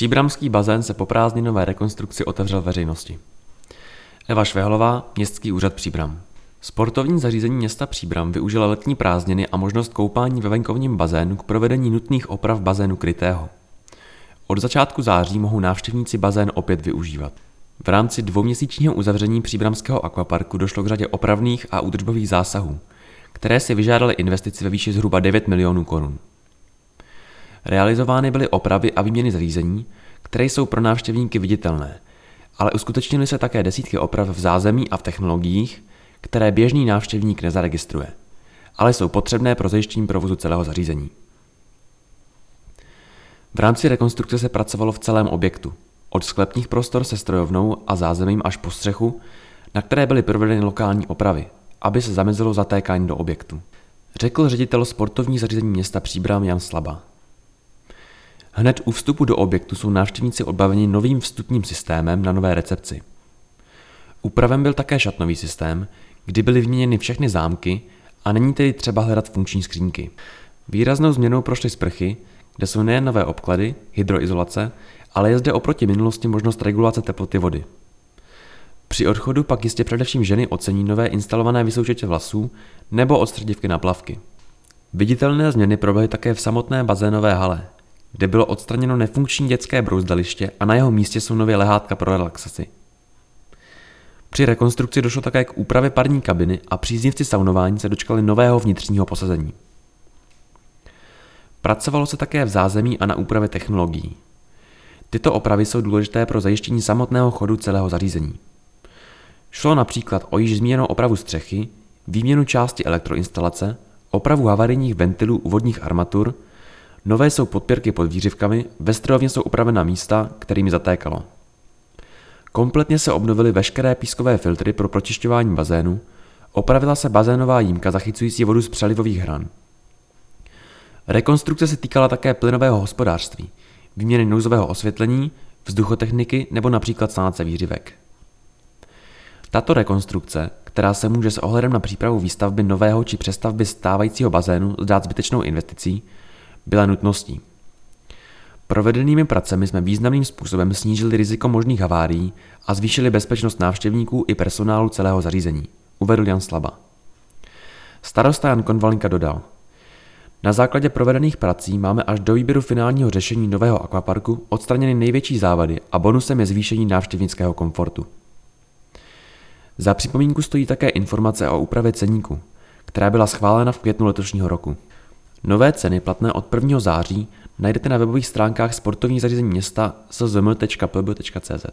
Příbramský bazén se po prázdninové rekonstrukci otevřel veřejnosti. Eva Švehlová, Městský úřad Příbram. Sportovní zařízení města Příbram využila letní prázdniny a možnost koupání ve venkovním bazénu k provedení nutných oprav bazénu krytého. Od začátku září mohou návštěvníci bazén opět využívat. V rámci dvouměsíčního uzavření Příbramského akvaparku došlo k řadě opravných a údržbových zásahů, které si vyžádaly investici ve výši zhruba 9 milionů korun. Realizovány byly opravy a výměny zařízení, které jsou pro návštěvníky viditelné, ale uskutečnily se také desítky oprav v zázemí a v technologiích, které běžný návštěvník nezaregistruje, ale jsou potřebné pro zajištění provozu celého zařízení. V rámci rekonstrukce se pracovalo v celém objektu, od sklepních prostor se strojovnou a zázemím až po střechu, na které byly provedeny lokální opravy, aby se zamezilo zatékání do objektu. Řekl ředitel sportovní zařízení města Příbram Jan Slaba. Hned u vstupu do objektu jsou návštěvníci odbaveni novým vstupním systémem na nové recepci. Upraven byl také šatnový systém, kdy byly vyměněny všechny zámky a není tedy třeba hledat funkční skřínky. Výraznou změnou prošly sprchy, kde jsou nejen nové obklady, hydroizolace, ale je zde oproti minulosti možnost regulace teploty vody. Při odchodu pak jistě především ženy ocení nové instalované vysoušeče vlasů nebo odstředivky na plavky. Viditelné změny proběhly také v samotné bazénové hale, kde bylo odstraněno nefunkční dětské brouzdaliště a na jeho místě jsou nově lehátka pro relaxaci. Při rekonstrukci došlo také k úpravě parní kabiny a příznivci saunování se dočkali nového vnitřního posazení. Pracovalo se také v zázemí a na úpravě technologií. Tyto opravy jsou důležité pro zajištění samotného chodu celého zařízení. Šlo například o již zmíněnou opravu střechy, výměnu části elektroinstalace, opravu havarijních ventilů u vodních armatur, nové jsou podpěrky pod výřivkami, ve strojovně jsou upravena místa, kterými zatékalo. Kompletně se obnovily veškeré pískové filtry pro pročišťování bazénu, opravila se bazénová jímka zachycující vodu z přelivových hran. Rekonstrukce se týkala také plynového hospodářství, výměny nouzového osvětlení, vzduchotechniky nebo například sanace výřivek. Tato rekonstrukce, která se může s ohledem na přípravu výstavby nového či přestavby stávajícího bazénu zdát zbytečnou investicí, byla nutností. Provedenými pracemi jsme významným způsobem snížili riziko možných havárií a zvýšili bezpečnost návštěvníků i personálu celého zařízení, uvedl Jan Slaba. Starosta Jan Konvalinka dodal. Na základě provedených prací máme až do výběru finálního řešení nového akvaparku odstraněny největší závady a bonusem je zvýšení návštěvnického komfortu. Za připomínku stojí také informace o úpravě ceníku, která byla schválena v květnu letošního roku. Nové ceny platné od 1. září najdete na webových stránkách sportovní zařízení města szm.pb.cz.